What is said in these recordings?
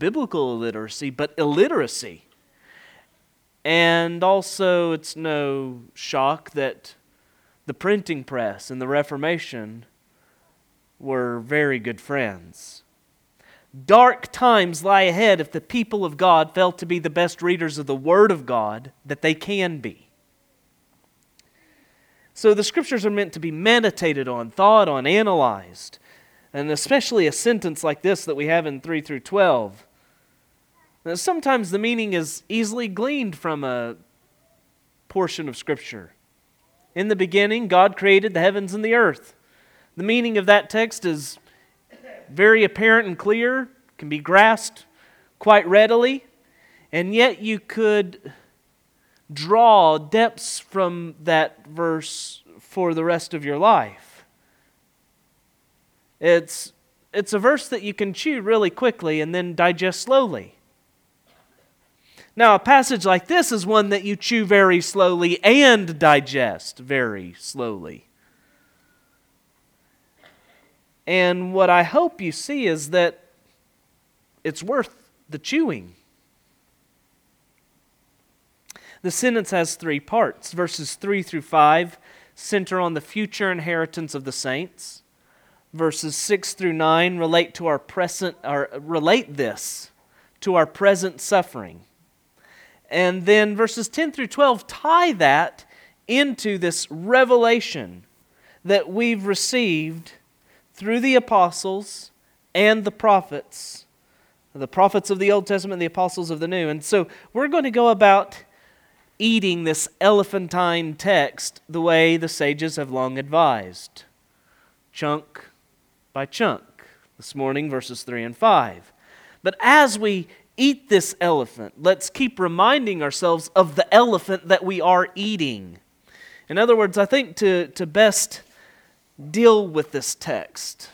biblical illiteracy, but illiteracy. And also, it's no shock that the printing press and the Reformation were very good friends. Dark times lie ahead if the people of God fail to be the best readers of the Word of God that they can be. So the scriptures are meant to be meditated on, thought on, analyzed. And especially a sentence like this that we have in 3 through 12. Now, sometimes the meaning is easily gleaned from a portion of Scripture. In the beginning, God created the heavens and the earth. The meaning of that text is very apparent and clear, can be grasped quite readily, and yet you could draw depths from that verse for the rest of your life. It's, it's a verse that you can chew really quickly and then digest slowly. Now, a passage like this is one that you chew very slowly and digest very slowly. And what I hope you see is that it's worth the chewing. The sentence has three parts. Verses 3 through 5 center on the future inheritance of the saints. Verses 6 through 9 relate to our present or relate this to our present suffering. And then verses 10 through 12 tie that into this revelation that we've received through the apostles and the prophets, the prophets of the Old Testament, and the apostles of the New. And so we're going to go about eating this elephantine text the way the sages have long advised chunk by chunk. This morning, verses 3 and 5. But as we eat this elephant, let's keep reminding ourselves of the elephant that we are eating. In other words, I think to, to best deal with this text,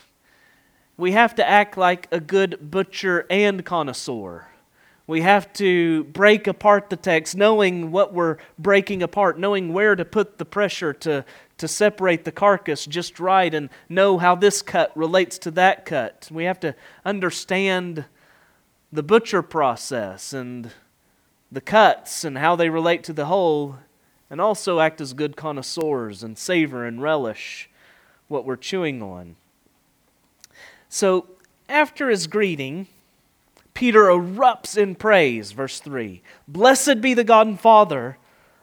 we have to act like a good butcher and connoisseur. We have to break apart the text, knowing what we're breaking apart, knowing where to put the pressure to, to separate the carcass just right, and know how this cut relates to that cut. We have to understand the butcher process and the cuts and how they relate to the whole, and also act as good connoisseurs and savor and relish what we're chewing on. So, after his greeting, Peter erupts in praise, verse 3. Blessed be the God and Father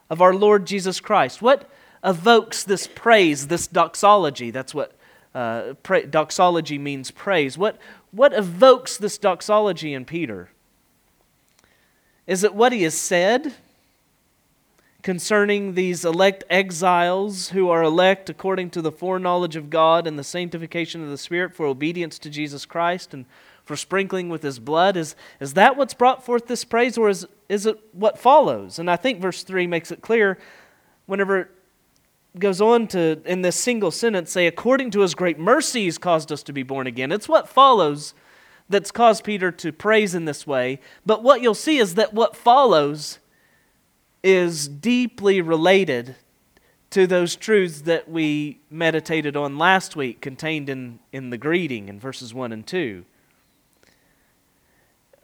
of our Lord Jesus Christ. What evokes this praise, this doxology? That's what uh, pra- doxology means praise. What, what evokes this doxology in Peter? Is it what he has said concerning these elect exiles who are elect according to the foreknowledge of God and the sanctification of the Spirit for obedience to Jesus Christ and for sprinkling with his blood? Is, is that what's brought forth this praise, or is, is it what follows? And I think verse 3 makes it clear whenever goes on to, in this single sentence, say, according to his great mercy, he's caused us to be born again. It's what follows that's caused Peter to praise in this way. But what you'll see is that what follows is deeply related to those truths that we meditated on last week, contained in, in the greeting in verses 1 and 2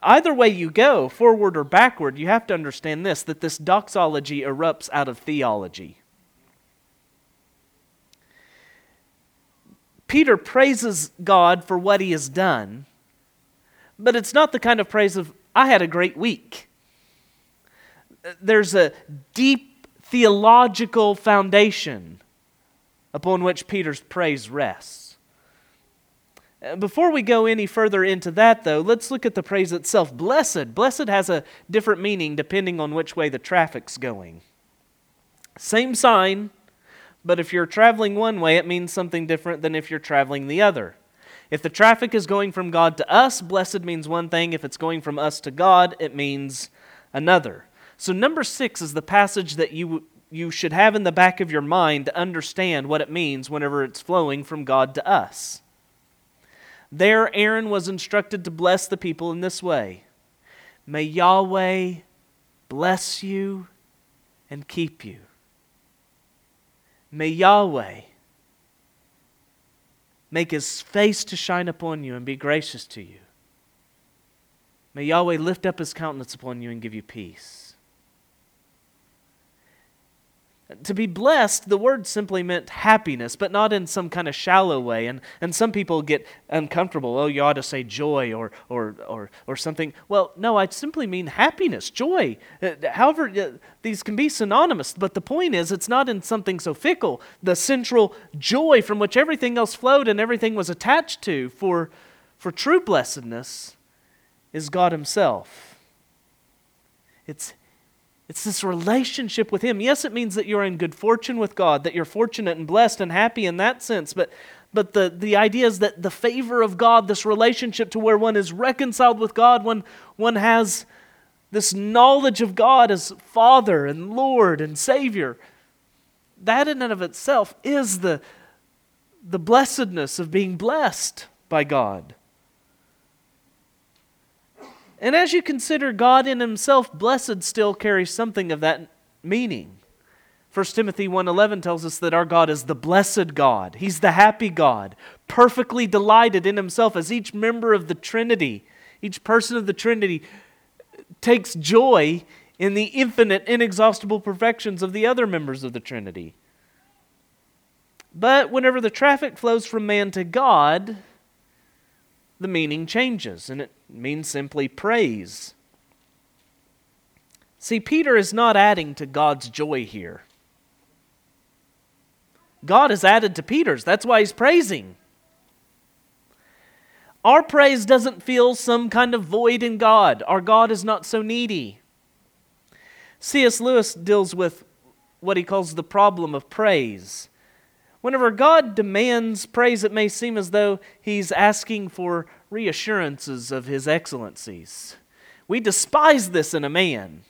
either way you go, forward or backward, you have to understand this that this doxology erupts out of theology. Peter praises God for what he has done, but it's not the kind of praise of, I had a great week. There's a deep theological foundation upon which Peter's praise rests. Uh, before we go any further into that, though, let's look at the praise itself. Blessed. Blessed has a different meaning depending on which way the traffic's going. Same sign, but if you're traveling one way, it means something different than if you're traveling the other. If the traffic is going from God to us, blessed means one thing. If it's going from us to God, it means another. So, number six is the passage that you, you should have in the back of your mind to understand what it means whenever it's flowing from God to us. There, Aaron was instructed to bless the people in this way May Yahweh bless you and keep you. May Yahweh make his face to shine upon you and be gracious to you. May Yahweh lift up his countenance upon you and give you peace. To be blessed, the word simply meant happiness, but not in some kind of shallow way. And, and some people get uncomfortable. Oh, you ought to say joy or, or, or, or something. Well, no, I simply mean happiness, joy. Uh, however, uh, these can be synonymous, but the point is, it's not in something so fickle. The central joy from which everything else flowed and everything was attached to for, for true blessedness is God Himself. It's it's this relationship with Him. Yes, it means that you're in good fortune with God, that you're fortunate and blessed and happy in that sense, but, but the, the idea is that the favor of God, this relationship to where one is reconciled with God, one, one has this knowledge of God as Father and Lord and Savior, that in and of itself is the, the blessedness of being blessed by God. And as you consider God in himself, blessed still carries something of that meaning. 1 Timothy 1:11 tells us that our God is the blessed God. He's the happy God, perfectly delighted in himself as each member of the Trinity, each person of the Trinity takes joy in the infinite inexhaustible perfections of the other members of the Trinity. But whenever the traffic flows from man to God, the meaning changes, and it means simply praise. See, Peter is not adding to God's joy here. God has added to Peter's. That's why he's praising. Our praise doesn't feel some kind of void in God. Our God is not so needy. C.S. Lewis deals with what he calls the problem of praise. Whenever God demands praise, it may seem as though he's asking for reassurances of his excellencies. We despise this in a man.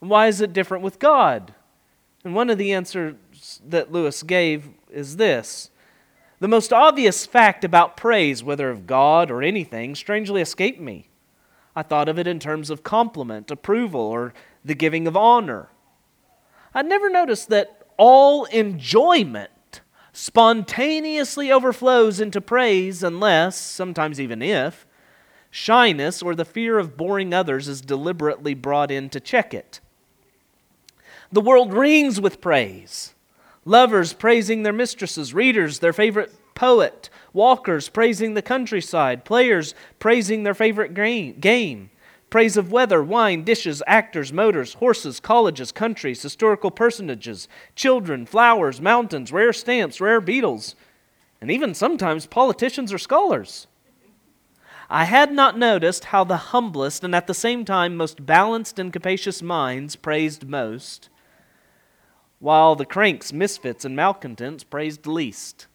Why is it different with God? And one of the answers that Lewis gave is this The most obvious fact about praise, whether of God or anything, strangely escaped me. I thought of it in terms of compliment, approval, or the giving of honor. I never noticed that all enjoyment spontaneously overflows into praise unless, sometimes even if, shyness or the fear of boring others is deliberately brought in to check it. The world rings with praise. Lovers praising their mistresses, readers their favorite poet, walkers praising the countryside, players praising their favorite game, praise of weather, wine, dishes, actors, motors, horses, colleges, countries, historical personages, children, flowers, mountains, rare stamps, rare beetles, and even sometimes politicians or scholars. I had not noticed how the humblest and at the same time most balanced and capacious minds praised most, while the cranks, misfits, and malcontents praised least.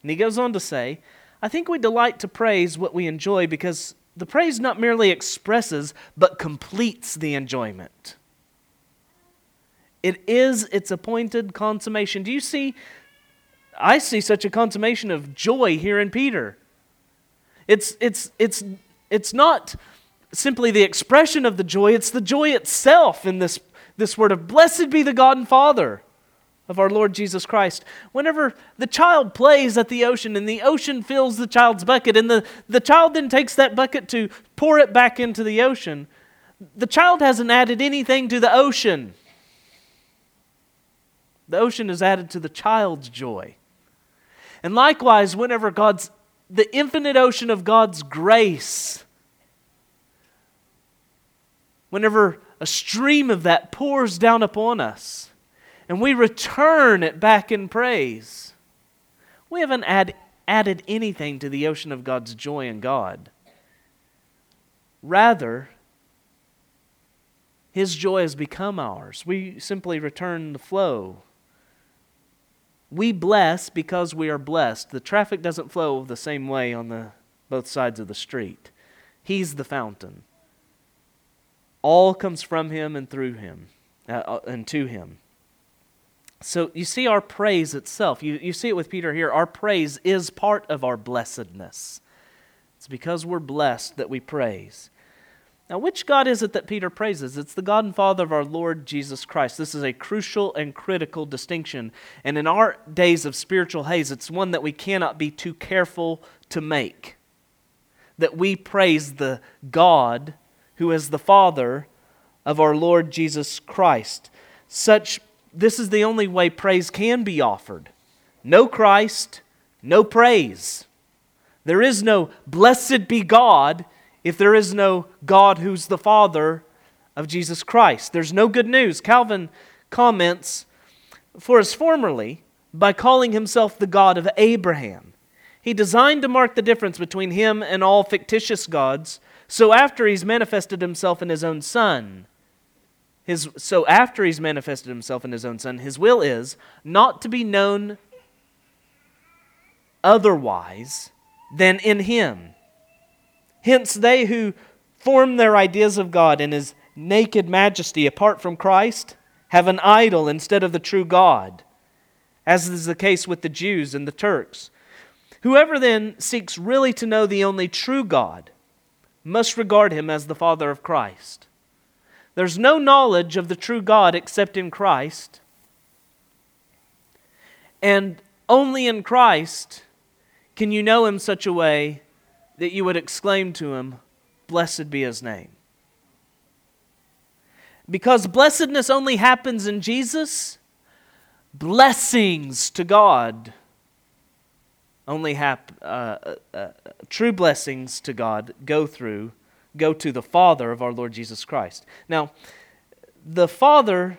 And he goes on to say, I think we delight to praise what we enjoy because the praise not merely expresses, but completes the enjoyment. It is its appointed consummation. Do you see? I see such a consummation of joy here in Peter. It's, it's, it's, it's not simply the expression of the joy, it's the joy itself in this, this word of blessed be the God and Father of our Lord Jesus Christ. Whenever the child plays at the ocean and the ocean fills the child's bucket, and the, the child then takes that bucket to pour it back into the ocean, the child hasn't added anything to the ocean. The ocean is added to the child's joy. And likewise, whenever God's, the infinite ocean of God's grace, whenever a stream of that pours down upon us, and we return it back in praise, we haven't add, added anything to the ocean of God's joy in God. Rather, His joy has become ours. We simply return the flow. We bless because we are blessed. The traffic doesn't flow the same way on the, both sides of the street. He's the fountain. All comes from Him and through Him uh, uh and to Him. So you see our praise itself. You, you see it with Peter here. Our praise is part of our blessedness. It's because we're blessed that we praise. Now, which God is it that Peter praises? It's the God and Father of our Lord Jesus Christ. This is a crucial and critical distinction. And in our days of spiritual haze, it's one that we cannot be too careful to make. that we praise the God who is the Father of our Lord Jesus Christ. Such this is the only way praise can be offered. No Christ, no praise. There is no blessed be God if there is no God who's the Father of Jesus Christ. There's no good news. Calvin comments, For as formerly, by calling himself the God of Abraham, he designed to mark the difference between him and all fictitious gods, so after he's manifested himself in his own Son, his, so after he's manifested himself in his own Son, his will is not to be known otherwise than in him. Hence, they who form their ideas of God in his naked majesty apart from Christ have an idol instead of the true God, as is the case with the Jews and the Turks. Whoever then seeks really to know the only true God must regard him as the Father of Christ. There's no knowledge of the true God except in Christ. And only in Christ can you know him such a way that you would exclaim to him, Blessed be his name. Because blessedness only happens in Jesus, blessings to God only happen, uh, uh, uh, true blessings to God go through, go to the Father of our Lord Jesus Christ. Now, the Father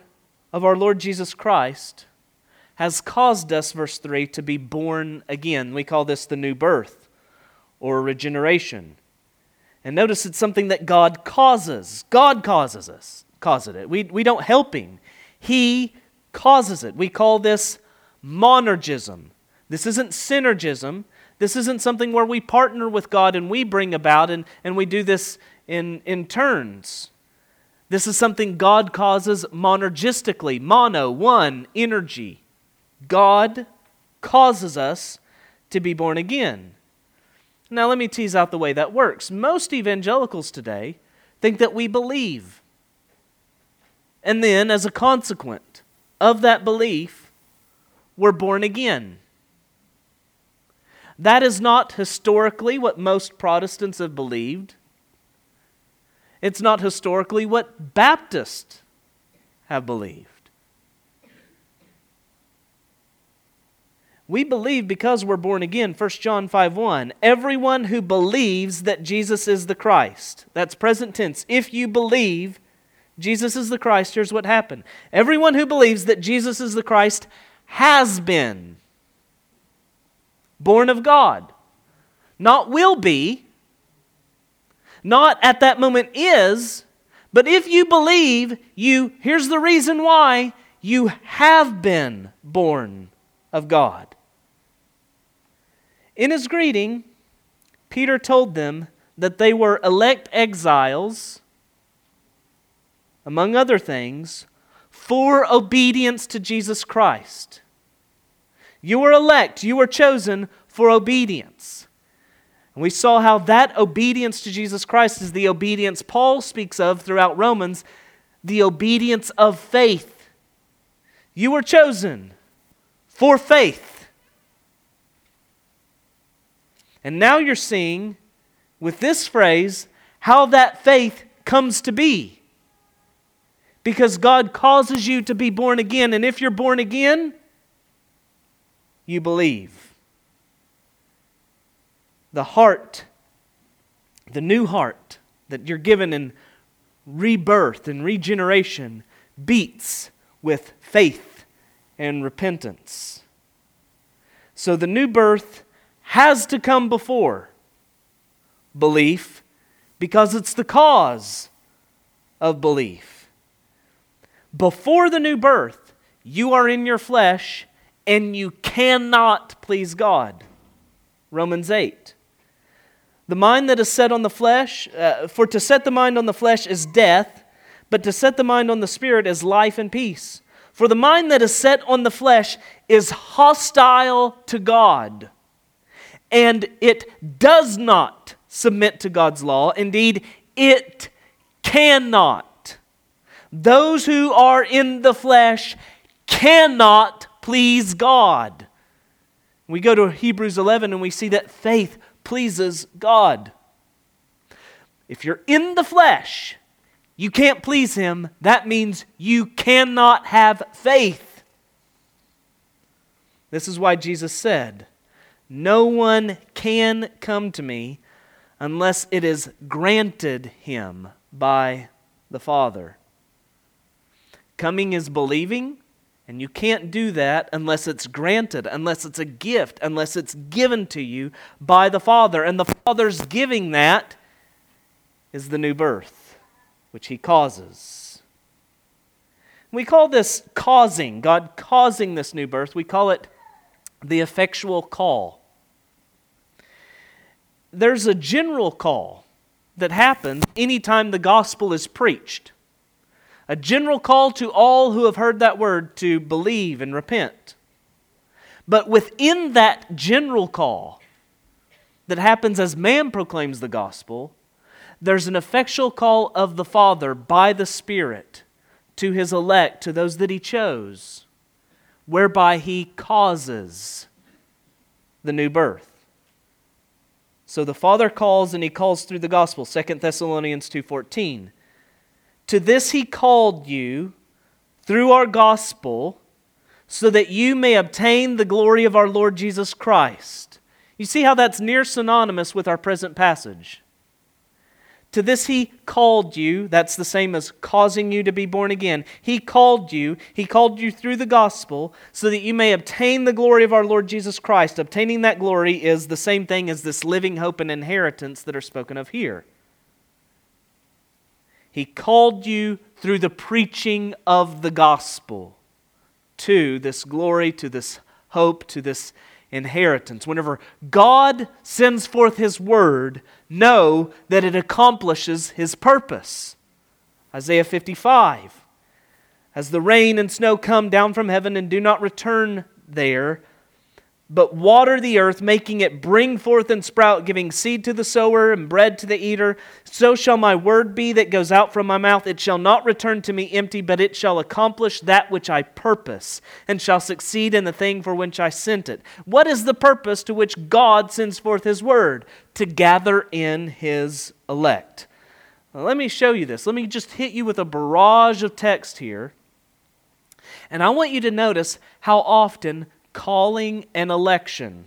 of our Lord Jesus Christ has caused us, verse 3, to be born again. We call this the new birth or regeneration. And notice it's something that God causes. God causes us, causes it. We, we don't help Him. He causes it. We call this monergism. This isn't synergism. This isn't something where we partner with God and we bring about and, and we do this in, in turns. This is something God causes monergistically. Mono, one, energy. God causes us to be born again. Now, let me tease out the way that works. Most evangelicals today think that we believe. And then, as a consequence of that belief, we're born again. That is not historically what most Protestants have believed. It's not historically what Baptists have believed. We believe because we're born again, 1 John 5 1. Everyone who believes that Jesus is the Christ, that's present tense. If you believe Jesus is the Christ, here's what happened. Everyone who believes that Jesus is the Christ has been born of God. Not will be, not at that moment is, but if you believe, you, here's the reason why, you have been born of God. In his greeting, Peter told them that they were elect exiles, among other things, for obedience to Jesus Christ. You were elect, you were chosen for obedience. And we saw how that obedience to Jesus Christ is the obedience Paul speaks of throughout Romans, the obedience of faith. You were chosen for faith. And now you're seeing, with this phrase, how that faith comes to be. Because God causes you to be born again. And if you're born again, you believe. The heart, the new heart that you're given in rebirth and regeneration, beats with faith and repentance. So the new birth has to come before belief because it's the cause of belief. Before the new birth, you are in your flesh and you cannot please God. Romans 8. The mind that is set on the flesh, uh, for to set the mind on the flesh is death, but to set the mind on the spirit is life and peace. For the mind that is set on the flesh is hostile to God and it does not submit to God's law. Indeed, it cannot. Those who are in the flesh cannot please God. We go to Hebrews 11 and we see that faith pleases God. If you're in the flesh, you can't please him. That means you cannot have faith. This is why Jesus said, No one can come to me unless it is granted him by the Father. Coming is believing, and you can't do that unless it's granted, unless it's a gift, unless it's given to you by the Father. And the Father's giving that is the new birth, which He causes. We call this causing, God causing this new birth. We call it the effectual call. There's a general call that happens anytime the gospel is preached. A general call to all who have heard that word to believe and repent. But within that general call that happens as man proclaims the gospel, there's an effectual call of the Father by the Spirit to his elect, to those that he chose, whereby he causes the new birth. So the Father calls and he calls through the gospel, 2 Thessalonians 2:14. To this he called you through our gospel so that you may obtain the glory of our Lord Jesus Christ. You see how that's near synonymous with our present passage. To this he called you. That's the same as causing you to be born again. He called you. He called you through the gospel so that you may obtain the glory of our Lord Jesus Christ. Obtaining that glory is the same thing as this living hope and inheritance that are spoken of here. He called you through the preaching of the gospel to this glory, to this hope, to this inheritance. Whenever God sends forth His word, know that it accomplishes His purpose. Isaiah 55. As the rain and snow come down from heaven and do not return there, but water the earth, making it bring forth and sprout, giving seed to the sower and bread to the eater. So shall my word be that goes out from my mouth. It shall not return to me empty, but it shall accomplish that which I purpose, and shall succeed in the thing for which I sent it. What is the purpose to which God sends forth his word? To gather in his elect. Now, let me show you this. Let me just hit you with a barrage of text here. And I want you to notice how often calling and election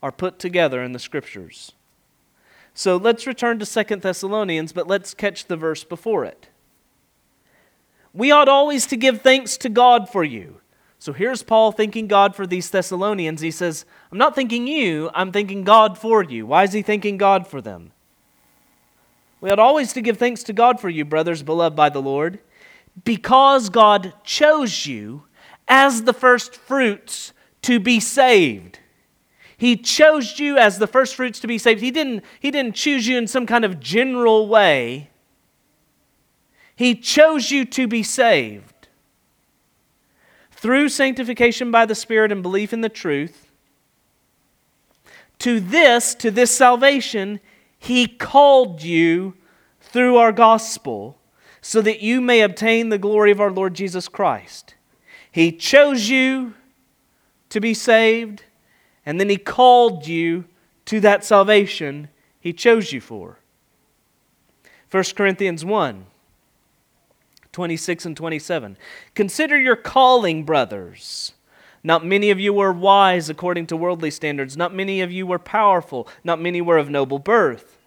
are put together in the scriptures. So let's return to Second Thessalonians, but let's catch the verse before it. We ought always to give thanks to God for you. So here's Paul thanking God for these Thessalonians. He says, I'm not thanking you, I'm thanking God for you. Why is he thanking God for them? We ought always to give thanks to God for you, brothers beloved by the Lord, because God chose you as the first fruits to be saved. He chose you as the first fruits to be saved. He didn't, he didn't choose you in some kind of general way. He chose you to be saved. Through sanctification by the Spirit and belief in the truth, to this, to this salvation, He called you through our gospel so that you may obtain the glory of our Lord Jesus Christ. He chose you to be saved, and then He called you to that salvation He chose you for. 1 Corinthians 1 26 and 27. Consider your calling, brothers. Not many of you were wise according to worldly standards. Not many of you were powerful. Not many were of noble birth.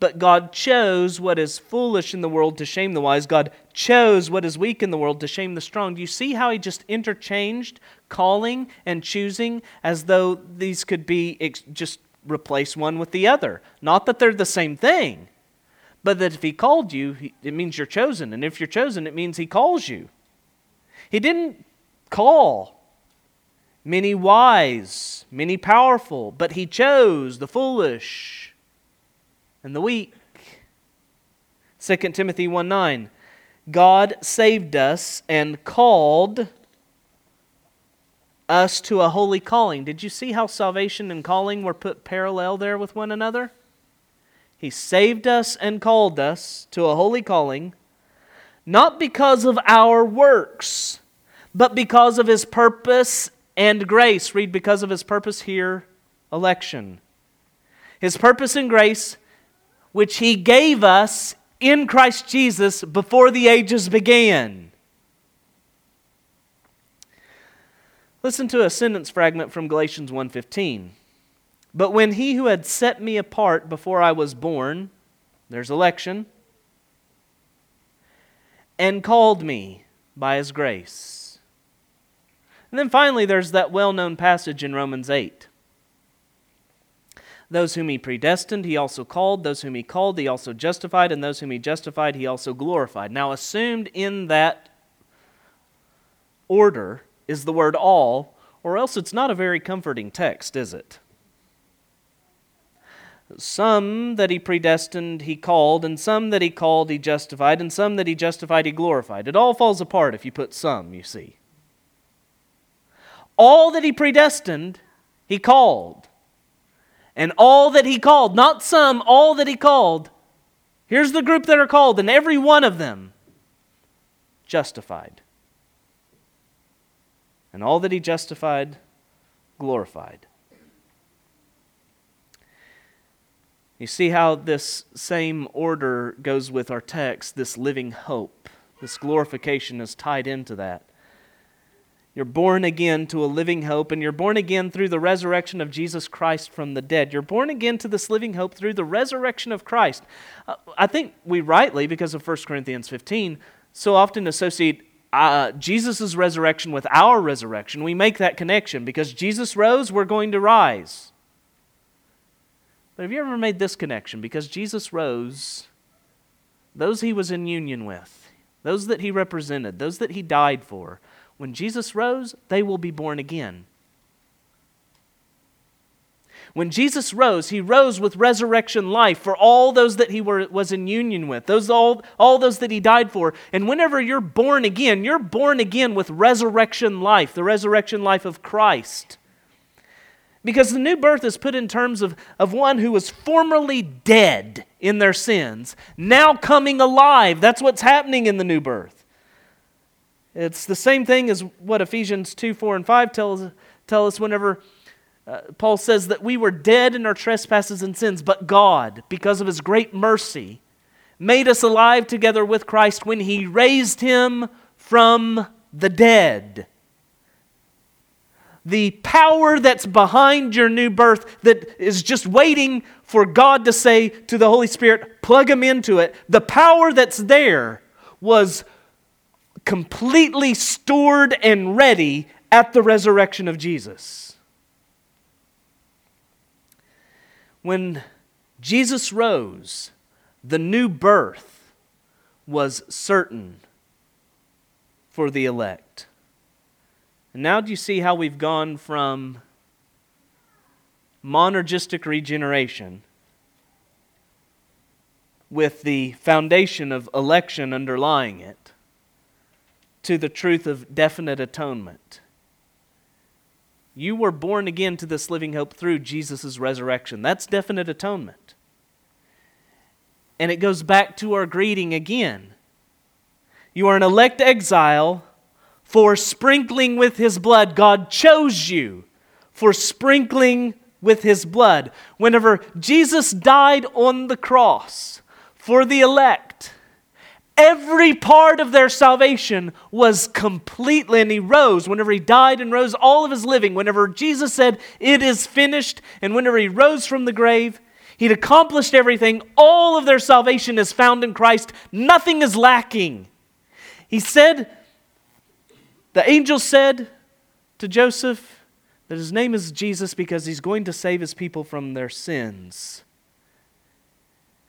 But God chose what is foolish in the world to shame the wise. God chose what is weak in the world to shame the strong. Do you see how he just interchanged calling and choosing as though these could be ex- just replace one with the other? Not that they're the same thing, but that if he called you, it means you're chosen. And if you're chosen, it means he calls you. He didn't call many wise, many powerful, but he chose the foolish and the weak. 2 Timothy 1 9. God saved us and called us to a holy calling. Did you see how salvation and calling were put parallel there with one another? He saved us and called us to a holy calling, not because of our works, but because of his purpose and grace. Read, because of his purpose here, election. His purpose and grace which he gave us in Christ Jesus before the ages began. Listen to a sentence fragment from Galatians 1:15. But when he who had set me apart before I was born, there's election, and called me by his grace. And then finally, there's that well known passage in Romans 8. Those whom he predestined, he also called. Those whom he called, he also justified. And those whom he justified, he also glorified. Now, assumed in that order is the word all, or else it's not a very comforting text, is it? Some that he predestined, he called, and some that he called, he justified, and some that he justified, he glorified. It all falls apart if you put some, you see. All that he predestined, he called. And all that he called, not some, all that he called, here's the group that are called, and every one of them justified. And all that he justified, glorified. You see how this same order goes with our text, this living hope. This glorification is tied into that. You're born again to a living hope, and you're born again through the resurrection of Jesus Christ from the dead. You're born again to this living hope through the resurrection of Christ. Uh, I think we rightly, because of 1 Corinthians 15, so often associate uh, Jesus' resurrection with our resurrection. We make that connection. Because Jesus rose, we're going to rise. But have you ever made this connection? Because Jesus rose, those he was in union with, those that he represented, those that he died for, when Jesus rose, they will be born again. When Jesus rose, he rose with resurrection life for all those that he were, was in union with, those all, all those that he died for. And whenever you're born again, you're born again with resurrection life, the resurrection life of Christ. Because the new birth is put in terms of, of one who was formerly dead in their sins, now coming alive. That's what's happening in the new birth. It's the same thing as what Ephesians 2 4 and 5 tells tell us whenever uh, Paul says that we were dead in our trespasses and sins, but God, because of his great mercy, made us alive together with Christ when he raised him from the dead the power that's behind your new birth that is just waiting for God to say to the Holy Spirit, plug him into it, the power that's there was completely stored and ready at the resurrection of Jesus. When Jesus rose, the new birth was certain for the elect. And now do you see how we've gone from monergistic regeneration with the foundation of election underlying it to the truth of definite atonement? You were born again to this living hope through Jesus' resurrection. That's definite atonement. And it goes back to our greeting again. You are an elect exile for sprinkling with his blood. God chose you for sprinkling with his blood. Whenever Jesus died on the cross for the elect, every part of their salvation was completely, and he rose. Whenever he died and rose, all of his living, whenever Jesus said, It is finished, and whenever he rose from the grave, he'd accomplished everything. All of their salvation is found in Christ, nothing is lacking. He said, the angel said to Joseph that his name is Jesus because he's going to save his people from their sins.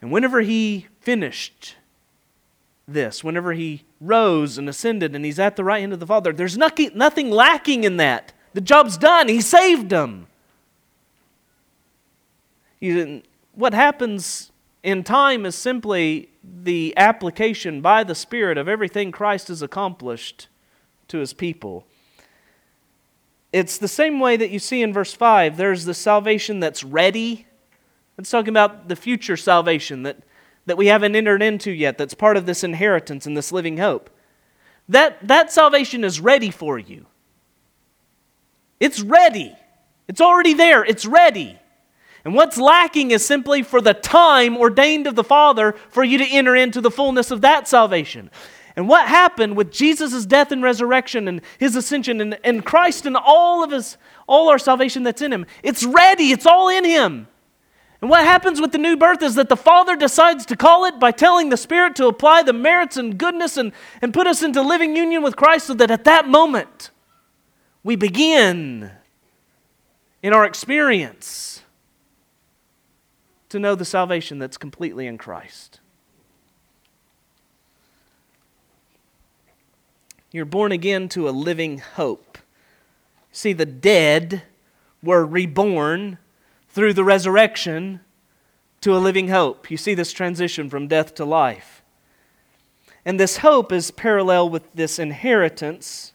And whenever he finished this, whenever he rose and ascended and he's at the right hand of the Father, there's nothing, lacking in that. The job's done. He saved them. what happens in time is simply the application by the Spirit of everything Christ has accomplished to his people. It's the same way that you see in verse 5. There's the salvation that's ready. It's talking about the future salvation that, that we haven't entered into yet, that's part of this inheritance and this living hope. That, that salvation is ready for you. It's ready. It's already there. It's ready. And what's lacking is simply for the time ordained of the Father for you to enter into the fullness of that salvation. And what happened with Jesus' death and resurrection and his ascension and, and Christ and all of his all our salvation that's in him, it's ready, it's all in him. And what happens with the new birth is that the Father decides to call it by telling the Spirit to apply the merits and goodness and, and put us into living union with Christ so that at that moment we begin in our experience to know the salvation that's completely in Christ. You're born again to a living hope. See, the dead were reborn through the resurrection to a living hope. You see this transition from death to life. And this hope is parallel with this inheritance,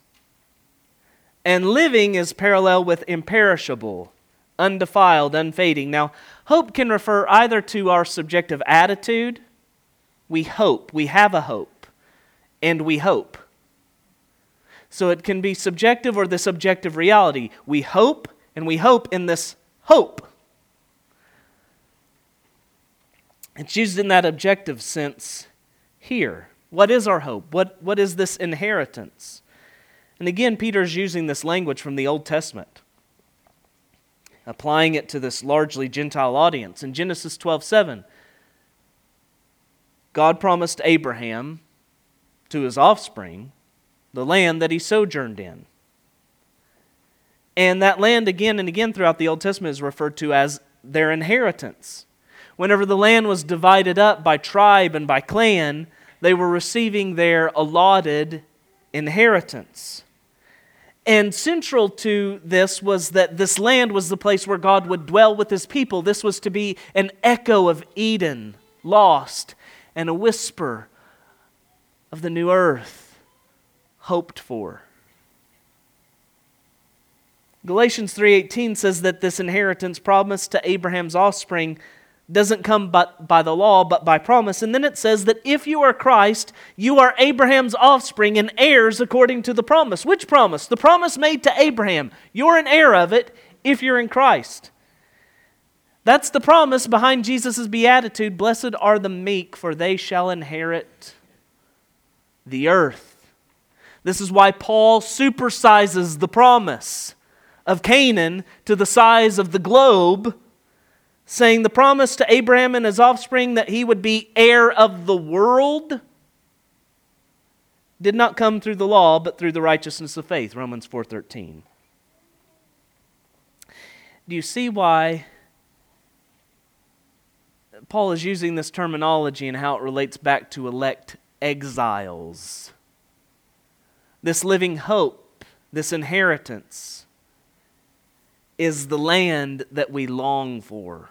and living is parallel with imperishable, undefiled, unfading. Now, hope can refer either to our subjective attitude, we hope, we have a hope, and we hope. So it can be subjective or the subjective reality. We hope, and we hope in this hope. It's used in that objective sense here. What is our hope? What, what is this inheritance? And again, Peter's using this language from the Old Testament, applying it to this largely Gentile audience. In Genesis 12 7, God promised Abraham to his offspring the land that he sojourned in. And that land, again and again throughout the Old Testament, is referred to as their inheritance. Whenever the land was divided up by tribe and by clan, they were receiving their allotted inheritance. And central to this was that this land was the place where God would dwell with his people. This was to be an echo of Eden, lost, and a whisper of the new earth, hoped for. Galatians 3:18 says that this inheritance promised to Abraham's offspring doesn't come but by the law, but by promise. And then it says that if you are Christ, you are Abraham's offspring and heirs according to the promise. Which promise? The promise made to Abraham. You're an heir of it if you're in Christ. That's the promise behind Jesus' beatitude. Blessed are the meek, for they shall inherit the earth. This is why Paul supersizes the promise of Canaan to the size of the globe saying the promise to Abraham and his offspring that he would be heir of the world did not come through the law but through the righteousness of faith. Romans 4:13 Do you see why Paul is using this terminology and how it relates back to elect exiles? This living hope this inheritance is the land that we long for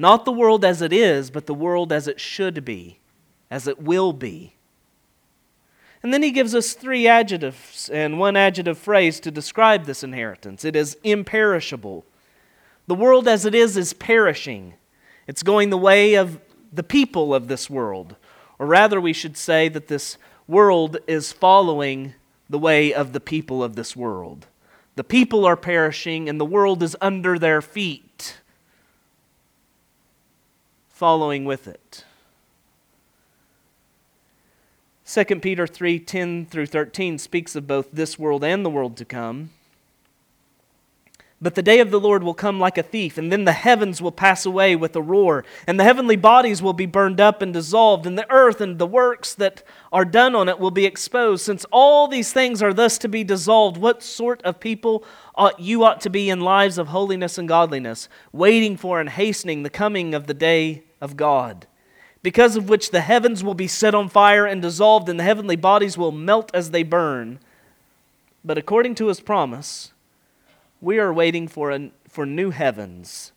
not the world as it is, but the world as it should be, as it will be. And then he gives us three adjectives and one adjective phrase to describe this inheritance it is imperishable. The world as it is is perishing, it's going the way of the people of this world. Or rather, we should say that this world is following the way of the people of this world. The people are perishing, and the world is under their feet following with it. 2 Peter 3 10 through 13 speaks of both this world and the world to come. But the day of the Lord will come like a thief, and then the heavens will pass away with a roar, and the heavenly bodies will be burned up and dissolved, and the earth and the works that are done on it will be exposed. Since all these things are thus to be dissolved, what sort of people ought you ought to be in lives of holiness and godliness, waiting for and hastening the coming of the day of God, because of which the heavens will be set on fire and dissolved, and the heavenly bodies will melt as they burn. But according to his promise, we are waiting for, a, for new heavens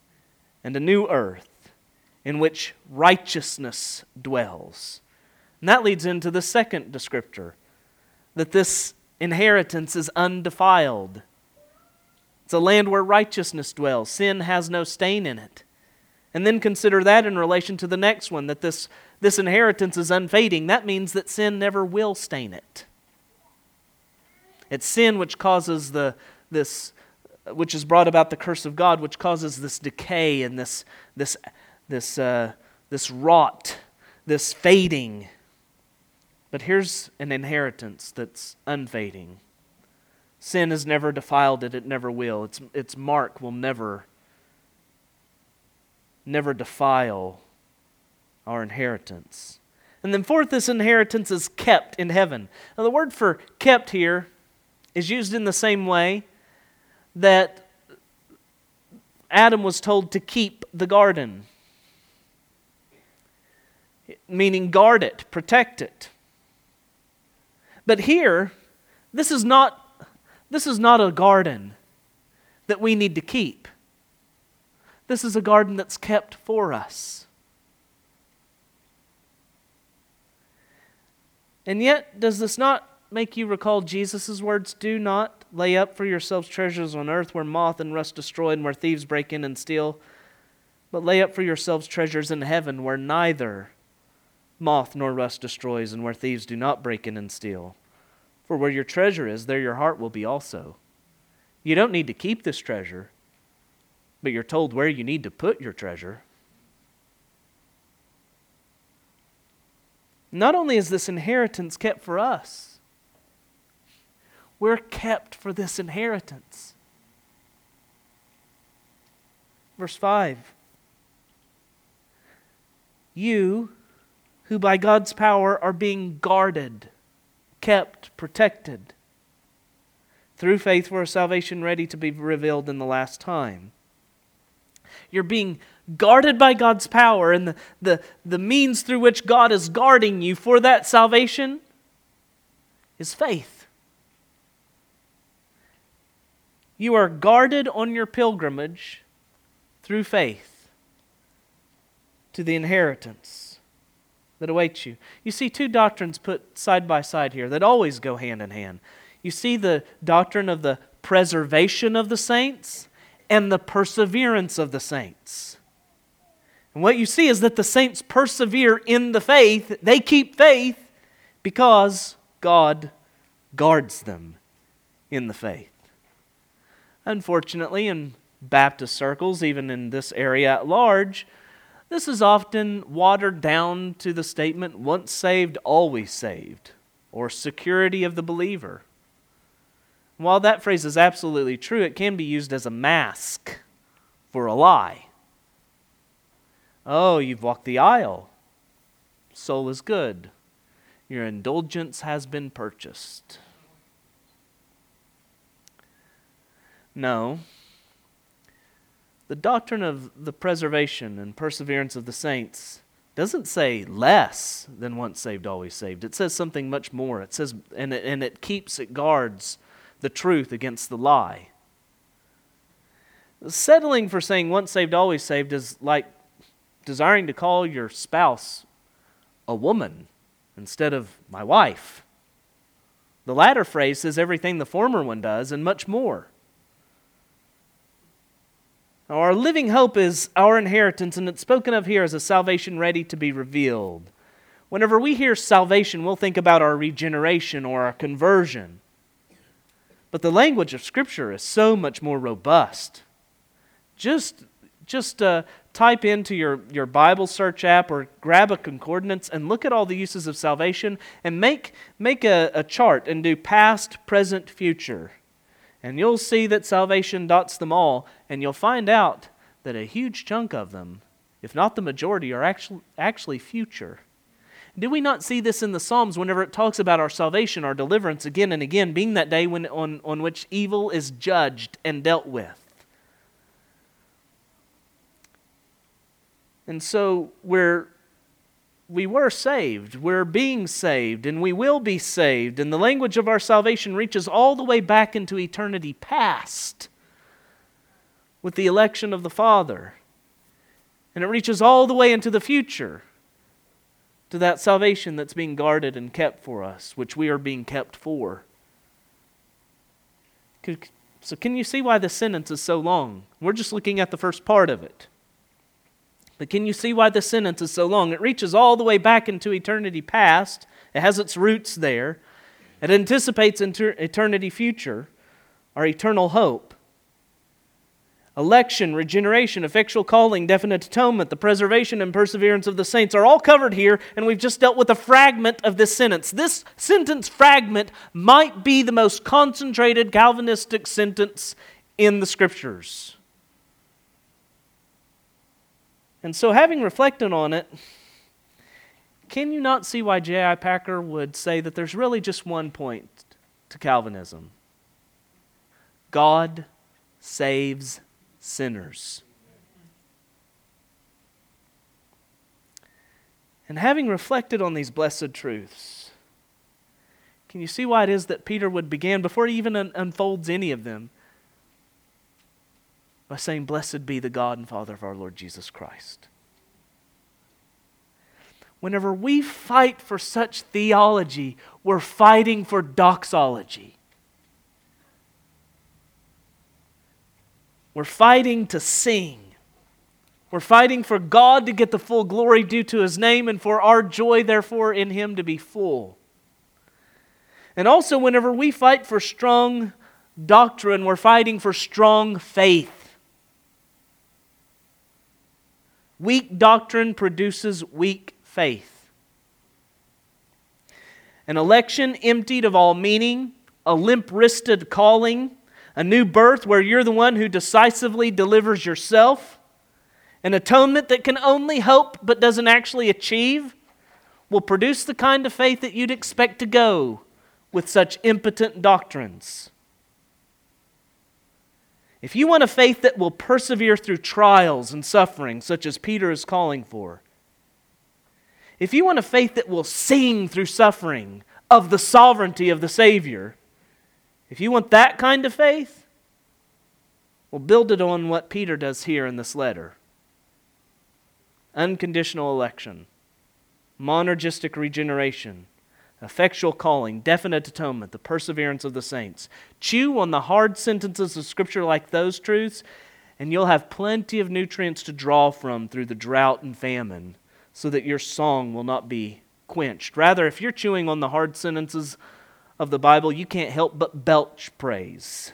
and a new earth in which righteousness dwells. And that leads into the second descriptor that this inheritance is undefiled. It's a land where righteousness dwells, sin has no stain in it. And then consider that in relation to the next one that this, this inheritance is unfading. That means that sin never will stain it. It's sin which causes the, this which has brought about the curse of God, which causes this decay and this, this, this, uh, this rot, this fading. But here's an inheritance that's unfading. Sin has never defiled it, it never will. Its, its mark will never, never defile our inheritance. And then, fourth, this inheritance is kept in heaven. Now, the word for kept here is used in the same way that Adam was told to keep the garden, meaning guard it, protect it. But here, this is not, this is not a garden that we need to keep. This is a garden that's kept for us. And yet, does this not make you recall Jesus' words? Do not lay up for yourselves treasures on earth where moth and rust destroy and where thieves break in and steal, but lay up for yourselves treasures in heaven where neither moth nor rust destroys and where thieves do not break in and steal. For where your treasure is, there your heart will be also. You don't need to keep this treasure, but you're told where you need to put your treasure. Not only is this inheritance kept for us, we're kept for this inheritance. Verse 5 You, who by God's power are being guarded, kept, protected, through faith for a salvation ready to be revealed in the last time. You're being guarded by God's power, and the, the, the means through which God is guarding you for that salvation is faith. You are guarded on your pilgrimage through faith to the inheritance that awaits you. You see two doctrines put side by side here that always go hand in hand. You see the doctrine of the preservation of the saints and the perseverance of the saints. And what you see is that the saints persevere in the faith, they keep faith because God guards them in the faith. Unfortunately, in Baptist circles, even in this area at large, this is often watered down to the statement once saved, always saved, or security of the believer. While that phrase is absolutely true, it can be used as a mask for a lie. Oh, you've walked the aisle. Soul is good. Your indulgence has been purchased. No. The doctrine of the preservation and perseverance of the saints doesn't say less than once saved, always saved. It says something much more. It says, and it, and it keeps, it guards the truth against the lie. Settling for saying once saved, always saved is like desiring to call your spouse a woman instead of my wife. The latter phrase says everything the former one does and much more. Our living hope is our inheritance, and it's spoken of here as a salvation ready to be revealed. Whenever we hear salvation, we'll think about our regeneration or our conversion. But the language of Scripture is so much more robust. Just, just uh, type into your, your Bible search app or grab a concordance and look at all the uses of salvation and make, make a, a chart and do past, present, future. And you'll see that salvation dots them all, and you'll find out that a huge chunk of them, if not the majority, are actually, actually future. Do we not see this in the Psalms whenever it talks about our salvation, our deliverance again and again, being that day when, on, on which evil is judged and dealt with? And so we're we were saved, we're being saved, and we will be saved. And the language of our salvation reaches all the way back into eternity past with the election of the Father. And it reaches all the way into the future to that salvation that's being guarded and kept for us, which we are being kept for. So, can you see why the sentence is so long? We're just looking at the first part of it. But can you see why the sentence is so long? It reaches all the way back into eternity past, it has its roots there, it anticipates eternity future, our eternal hope. Election, regeneration, effectual calling, definite atonement, the preservation and perseverance of the saints are all covered here, and we've just dealt with a fragment of this sentence. This sentence fragment might be the most concentrated Calvinistic sentence in the Scriptures. And so, having reflected on it, can you not see why J.I. Packer would say that there's really just one point to Calvinism? God saves sinners. And having reflected on these blessed truths, can you see why it is that Peter would begin, before he even un- unfolds any of them, by saying, Blessed be the God and Father of our Lord Jesus Christ? Whenever we fight for such theology, we're fighting for doxology. We're fighting to sing. We're fighting for God to get the full glory due to his name and for our joy, therefore, in him to be full. And also, whenever we fight for strong doctrine, we're fighting for strong faith. Weak doctrine produces weak faith. An election emptied of all meaning, a limp wristed calling, a new birth where you're the one who decisively delivers yourself, an atonement that can only hope but doesn't actually achieve, will produce the kind of faith that you'd expect to go with such impotent doctrines. If you want a faith that will persevere through trials and suffering, such as Peter is calling for, if you want a faith that will sing through suffering of the sovereignty of the Savior, if you want that kind of faith, well, build it on what Peter does here in this letter unconditional election, monergistic regeneration, effectual calling, definite atonement, the perseverance of the saints. Chew on the hard sentences of Scripture like those truths, and you'll have plenty of nutrients to draw from through the drought and famine so that your song will not be quenched. Rather, if you're chewing on the hard sentences of the Bible, you can't help but belch praise.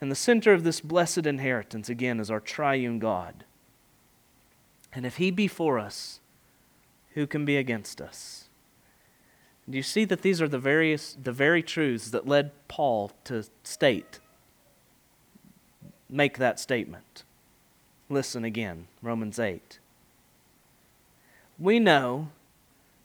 And the center of this blessed inheritance, again, is our triune God. And if He be for us, who can be against us? Do you see that these are the various the very truths that led Paul to state make that statement? Listen again, Romans 8. We know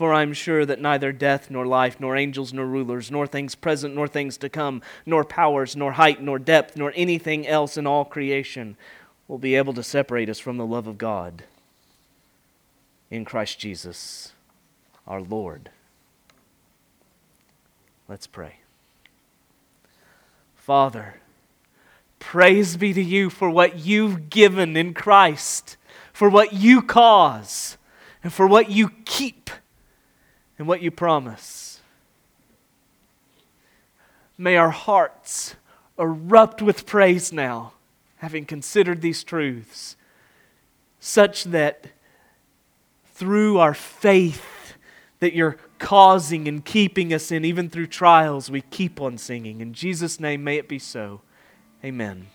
For I am sure that neither death, nor life, nor angels, nor rulers, nor things present, nor things to come, nor powers, nor height, nor depth, nor anything else in all creation will be able to separate us from the love of God in Christ Jesus our Lord. Let's pray. Father, praise be to you for what you've given in Christ, for what you cause, and for what you keep and what you promise. May our hearts erupt with praise now, having considered these truths, such that through our faith that you're causing and keeping us in, even through trials, we keep on singing. In Jesus' name, may it be so. Amen.